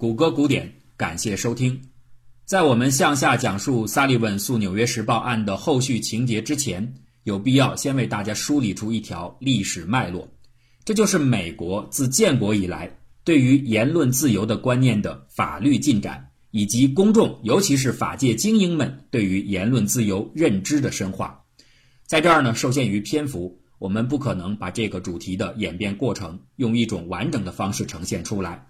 谷歌古典，感谢收听。在我们向下讲述萨利文诉《纽约时报》案的后续情节之前，有必要先为大家梳理出一条历史脉络，这就是美国自建国以来对于言论自由的观念的法律进展，以及公众尤其是法界精英们对于言论自由认知的深化。在这儿呢，受限于篇幅，我们不可能把这个主题的演变过程用一种完整的方式呈现出来。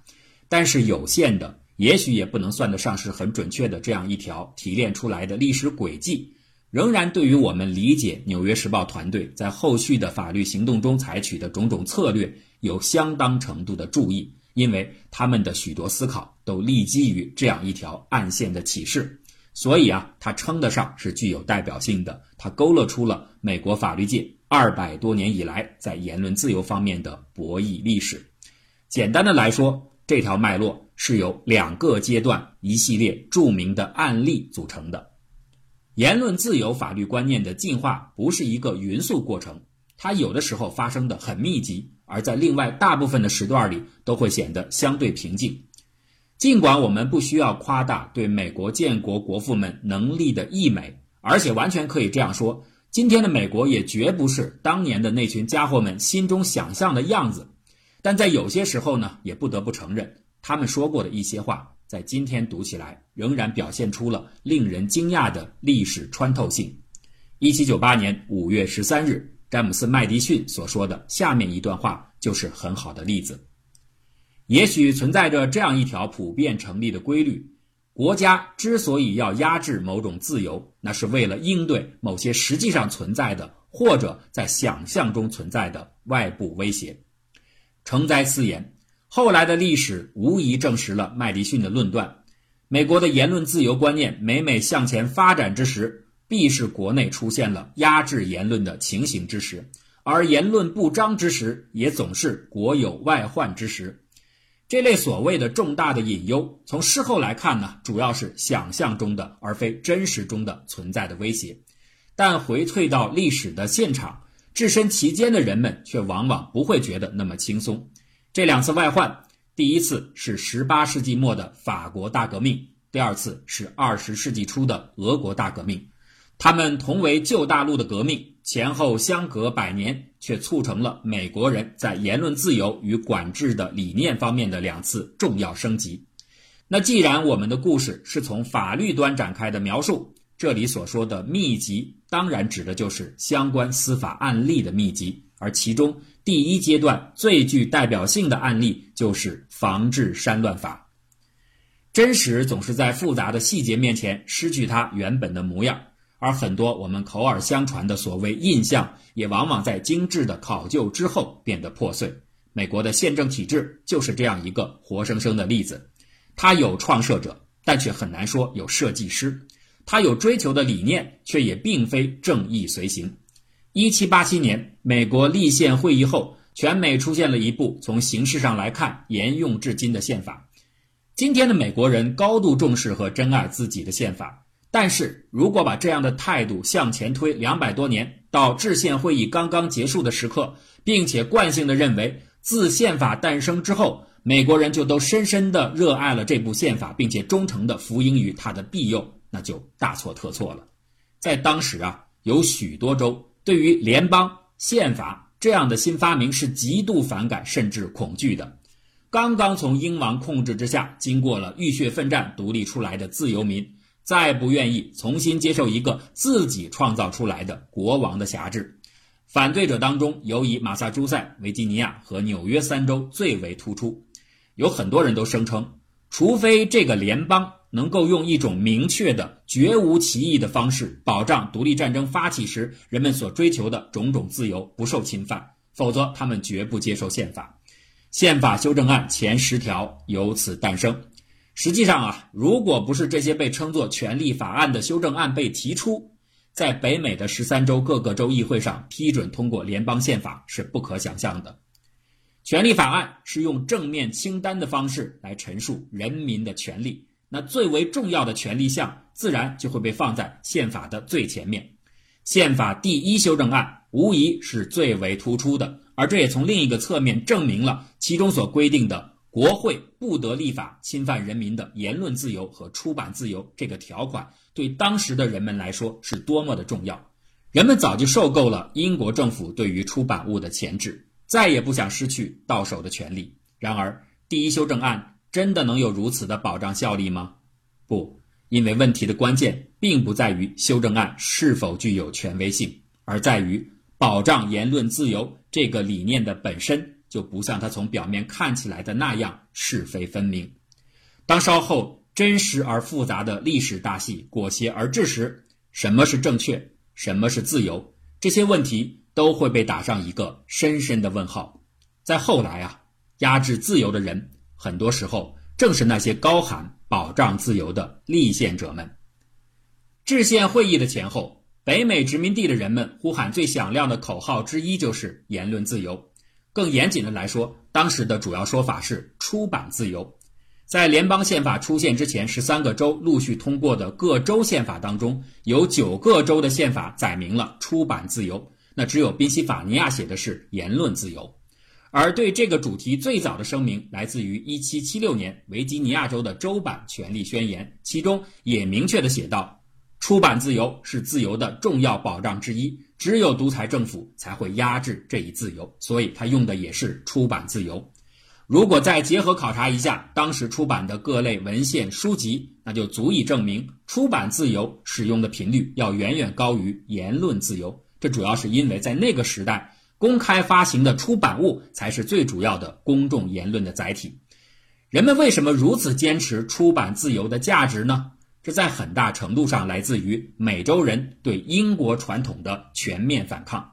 但是有限的，也许也不能算得上是很准确的这样一条提炼出来的历史轨迹，仍然对于我们理解《纽约时报》团队在后续的法律行动中采取的种种策略有相当程度的注意，因为他们的许多思考都立基于这样一条暗线的启示，所以啊，它称得上是具有代表性的，它勾勒出了美国法律界二百多年以来在言论自由方面的博弈历史。简单的来说。这条脉络是由两个阶段、一系列著名的案例组成的。言论自由法律观念的进化不是一个匀速过程，它有的时候发生的很密集，而在另外大部分的时段里都会显得相对平静。尽管我们不需要夸大对美国建国国父们能力的溢美，而且完全可以这样说：今天的美国也绝不是当年的那群家伙们心中想象的样子。但在有些时候呢，也不得不承认，他们说过的一些话，在今天读起来仍然表现出了令人惊讶的历史穿透性。一七九八年五月十三日，詹姆斯·麦迪逊所说的下面一段话就是很好的例子。也许存在着这样一条普遍成立的规律：国家之所以要压制某种自由，那是为了应对某些实际上存在的或者在想象中存在的外部威胁。成灾私言，后来的历史无疑证实了麦迪逊的论断：美国的言论自由观念每每向前发展之时，必是国内出现了压制言论的情形之时；而言论不彰之时，也总是国有外患之时。这类所谓的重大的隐忧，从事后来看呢，主要是想象中的，而非真实中的存在的威胁。但回退到历史的现场。置身其间的人们却往往不会觉得那么轻松。这两次外患，第一次是18世纪末的法国大革命，第二次是20世纪初的俄国大革命。他们同为旧大陆的革命，前后相隔百年，却促成了美国人在言论自由与管制的理念方面的两次重要升级。那既然我们的故事是从法律端展开的描述，这里所说的秘籍，当然指的就是相关司法案例的秘籍，而其中第一阶段最具代表性的案例就是防治山乱法。真实总是在复杂的细节面前失去它原本的模样，而很多我们口耳相传的所谓印象，也往往在精致的考究之后变得破碎。美国的宪政体制就是这样一个活生生的例子，它有创设者，但却很难说有设计师。他有追求的理念，却也并非正义随行。一七八七年，美国立宪会议后，全美出现了一部从形式上来看沿用至今的宪法。今天的美国人高度重视和珍爱自己的宪法，但是如果把这样的态度向前推两百多年，到制宪会议刚刚结束的时刻，并且惯性的认为自宪法诞生之后，美国人就都深深的热爱了这部宪法，并且忠诚的服膺于它的庇佑。那就大错特错了。在当时啊，有许多州对于联邦宪法这样的新发明是极度反感甚至恐惧的。刚刚从英王控制之下经过了浴血奋战独立出来的自由民，再不愿意重新接受一个自己创造出来的国王的辖制。反对者当中，尤以马萨诸塞、维吉尼亚和纽约三州最为突出。有很多人都声称，除非这个联邦。能够用一种明确的、绝无歧义的方式保障独立战争发起时人们所追求的种种自由不受侵犯，否则他们绝不接受宪法。宪法修正案前十条由此诞生。实际上啊，如果不是这些被称作权利法案的修正案被提出，在北美的十三州各个州议会上批准通过联邦宪法是不可想象的。权利法案是用正面清单的方式来陈述人民的权利。那最为重要的权利项，自然就会被放在宪法的最前面。宪法第一修正案无疑是最为突出的，而这也从另一个侧面证明了其中所规定的国会不得立法侵犯人民的言论自由和出版自由这个条款，对当时的人们来说是多么的重要。人们早就受够了英国政府对于出版物的钳制，再也不想失去到手的权利。然而，第一修正案真的能有如此的保障效力吗？不，因为问题的关键并不在于修正案是否具有权威性，而在于保障言论自由这个理念的本身就不像它从表面看起来的那样是非分明。当稍后真实而复杂的历史大戏裹挟而至时，什么是正确？什么是自由？这些问题都会被打上一个深深的问号。在后来啊，压制自由的人，很多时候正是那些高喊保障自由的立宪者们。制宪会议的前后，北美殖民地的人们呼喊最响亮的口号之一就是言论自由。更严谨的来说，当时的主要说法是出版自由。在联邦宪法出现之前，十三个州陆续通过的各州宪法当中，有九个州的宪法载明了出版自由，那只有宾夕法尼亚写的是言论自由。而对这个主题最早的声明来自于一七七六年维吉尼亚州的州版权利宣言，其中也明确的写道：出版自由是自由的重要保障之一，只有独裁政府才会压制这一自由，所以他用的也是出版自由。如果再结合考察一下当时出版的各类文献书籍，那就足以证明出版自由使用的频率要远远高于言论自由。这主要是因为在那个时代，公开发行的出版物才是最主要的公众言论的载体。人们为什么如此坚持出版自由的价值呢？这在很大程度上来自于美洲人对英国传统的全面反抗。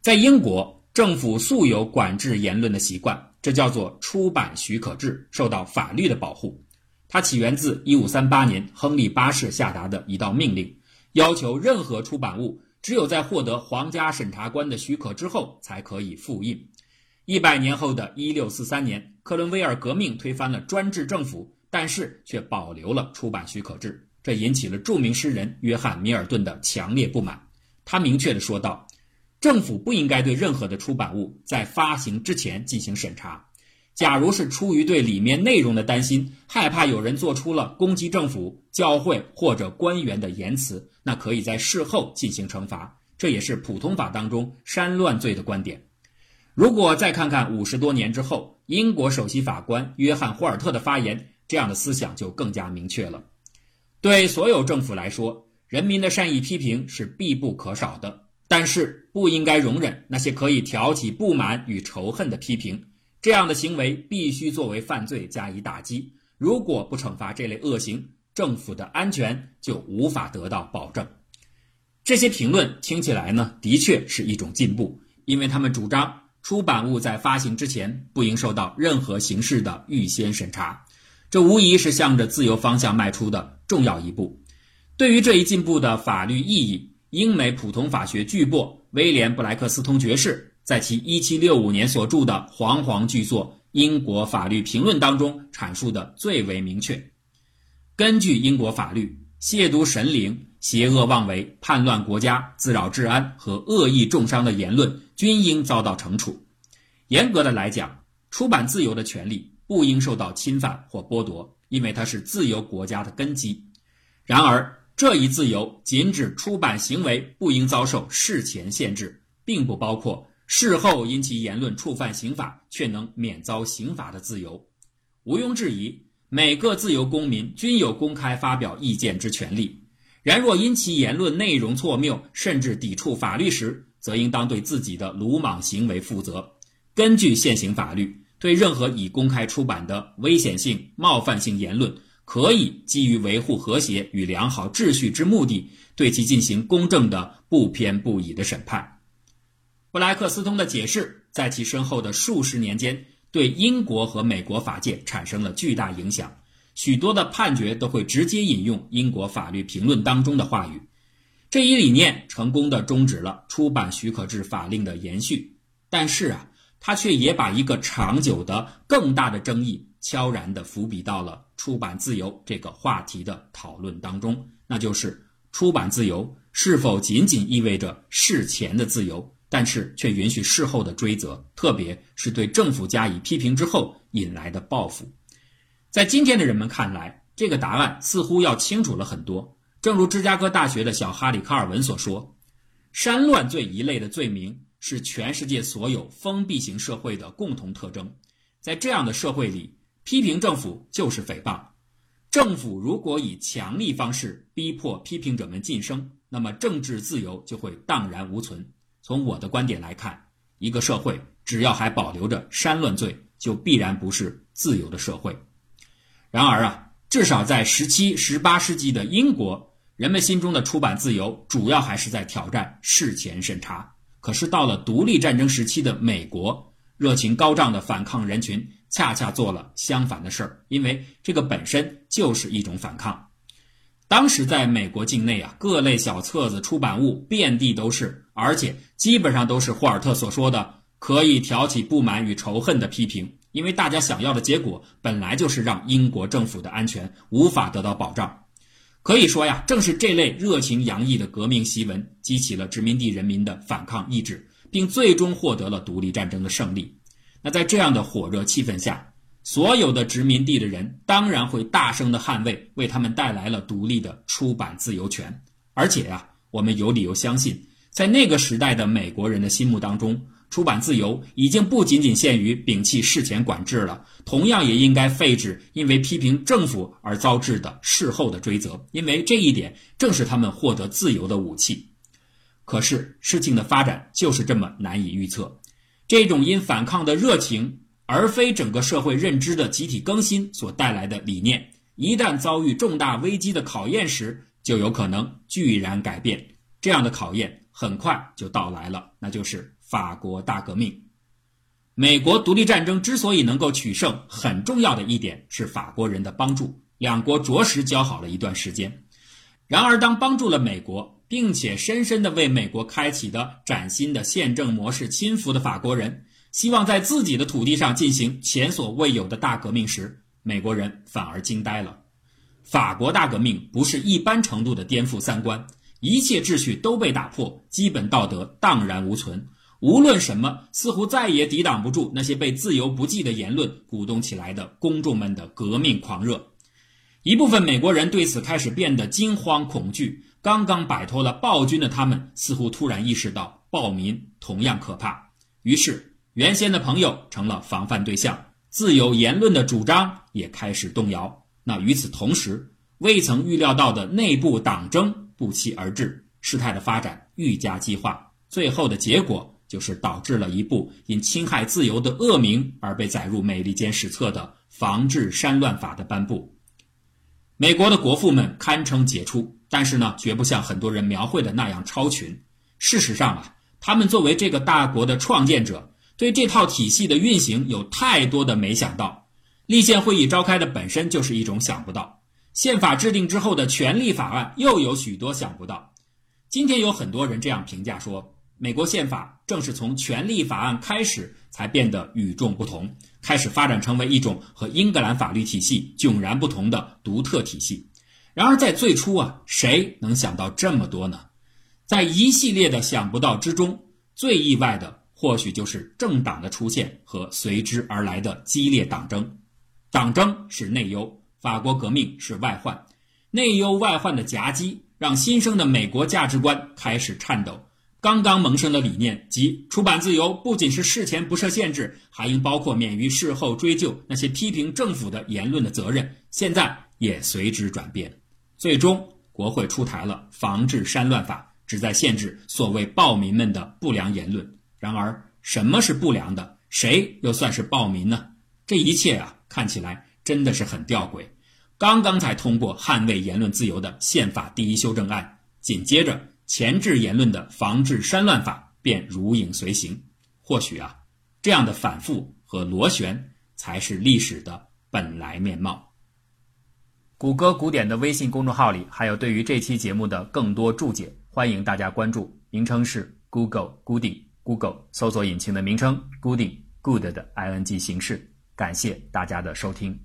在英国，政府素有管制言论的习惯。这叫做出版许可制，受到法律的保护。它起源自1538年亨利八世下达的一道命令，要求任何出版物只有在获得皇家审查官的许可之后才可以复印。一百年后的1643年，克伦威尔革命推翻了专制政府，但是却保留了出版许可制，这引起了著名诗人约翰·米尔顿的强烈不满。他明确地说道。政府不应该对任何的出版物在发行之前进行审查。假如是出于对里面内容的担心，害怕有人做出了攻击政府、教会或者官员的言辞，那可以在事后进行惩罚。这也是普通法当中煽乱罪的观点。如果再看看五十多年之后英国首席法官约翰霍尔特的发言，这样的思想就更加明确了。对所有政府来说，人民的善意批评是必不可少的。但是不应该容忍那些可以挑起不满与仇恨的批评，这样的行为必须作为犯罪加以打击。如果不惩罚这类恶行，政府的安全就无法得到保证。这些评论听起来呢，的确是一种进步，因为他们主张出版物在发行之前不应受到任何形式的预先审查，这无疑是向着自由方向迈出的重要一步。对于这一进步的法律意义。英美普通法学巨擘威廉·布莱克斯通爵士在其1765年所著的煌煌巨作《英国法律评论》当中阐述的最为明确。根据英国法律，亵渎神灵、邪恶妄为、叛乱国家、自扰治安和恶意重伤的言论均应遭到惩处。严格的来讲，出版自由的权利不应受到侵犯或剥夺，因为它是自由国家的根基。然而，这一自由仅指出版行为不应遭受事前限制，并不包括事后因其言论触犯刑法却能免遭刑罚的自由。毋庸置疑，每个自由公民均有公开发表意见之权利。然若因其言论内容错谬，甚至抵触法律时，则应当对自己的鲁莽行为负责。根据现行法律，对任何已公开出版的危险性、冒犯性言论。可以基于维护和谐与良好秩序之目的，对其进行公正的、不偏不倚的审判。布莱克斯通的解释在其身后的数十年间，对英国和美国法界产生了巨大影响。许多的判决都会直接引用英国法律评论当中的话语。这一理念成功的终止了出版许可制法令的延续，但是啊，它却也把一个长久的、更大的争议。悄然地伏笔到了出版自由这个话题的讨论当中，那就是出版自由是否仅仅意味着事前的自由，但是却允许事后的追责，特别是对政府加以批评之后引来的报复。在今天的人们看来，这个答案似乎要清楚了很多。正如芝加哥大学的小哈里·卡尔文所说：“煽乱罪一类的罪名是全世界所有封闭型社会的共同特征。在这样的社会里，批评政府就是诽谤。政府如果以强力方式逼迫批评者们晋升，那么政治自由就会荡然无存。从我的观点来看，一个社会只要还保留着煽乱罪，就必然不是自由的社会。然而啊，至少在十七、十八世纪的英国，人们心中的出版自由主要还是在挑战事前审查。可是到了独立战争时期的美国，热情高涨的反抗人群恰恰做了相反的事儿，因为这个本身就是一种反抗。当时在美国境内啊，各类小册子、出版物遍地都是，而且基本上都是霍尔特所说的可以挑起不满与仇恨的批评。因为大家想要的结果本来就是让英国政府的安全无法得到保障。可以说呀，正是这类热情洋溢的革命檄文，激起了殖民地人民的反抗意志，并最终获得了独立战争的胜利。那在这样的火热气氛下，所有的殖民地的人当然会大声的捍卫为他们带来了独立的出版自由权，而且呀，我们有理由相信，在那个时代的美国人的心目当中，出版自由已经不仅仅限于摒弃事前管制了，同样也应该废止因为批评政府而遭致的事后的追责，因为这一点正是他们获得自由的武器。可是事情的发展就是这么难以预测，这种因反抗的热情。而非整个社会认知的集体更新所带来的理念，一旦遭遇重大危机的考验时，就有可能巨然改变。这样的考验很快就到来了，那就是法国大革命。美国独立战争之所以能够取胜，很重要的一点是法国人的帮助，两国着实交好了一段时间。然而，当帮助了美国，并且深深地为美国开启的崭新的宪政模式亲服的法国人。希望在自己的土地上进行前所未有的大革命时，美国人反而惊呆了。法国大革命不是一般程度的颠覆三观，一切秩序都被打破，基本道德荡然无存。无论什么，似乎再也抵挡不住那些被自由不羁的言论鼓动起来的公众们的革命狂热。一部分美国人对此开始变得惊慌恐惧。刚刚摆脱了暴君的他们，似乎突然意识到暴民同样可怕，于是。原先的朋友成了防范对象，自由言论的主张也开始动摇。那与此同时，未曾预料到的内部党争不期而至，事态的发展愈加激化。最后的结果就是导致了一部因侵害自由的恶名而被载入美利坚史册的《防治煽乱法》的颁布。美国的国父们堪称杰出，但是呢，绝不像很多人描绘的那样超群。事实上啊，他们作为这个大国的创建者。对这套体系的运行有太多的没想到，立宪会议召开的本身就是一种想不到。宪法制定之后的权利法案又有许多想不到。今天有很多人这样评价说，美国宪法正是从权利法案开始才变得与众不同，开始发展成为一种和英格兰法律体系迥然不同的独特体系。然而在最初啊，谁能想到这么多呢？在一系列的想不到之中，最意外的。或许就是政党的出现和随之而来的激烈党争，党争是内忧，法国革命是外患，内忧外患的夹击让新生的美国价值观开始颤抖。刚刚萌生的理念即出版自由不仅是事前不设限制，还应包括免于事后追究那些批评政府的言论的责任，现在也随之转变。最终，国会出台了《防治煽乱法》，旨在限制所谓暴民们的不良言论。然而，什么是不良的？谁又算是暴民呢？这一切啊，看起来真的是很吊诡。刚刚才通过捍卫言论自由的宪法第一修正案，紧接着前置言论的防治煽乱法便如影随形。或许啊，这样的反复和螺旋才是历史的本来面貌。谷歌古典的微信公众号里还有对于这期节目的更多注解，欢迎大家关注，名称是 Google Goody。Google 搜索引擎的名称 “Gooding Good” 的 ing 形式。感谢大家的收听。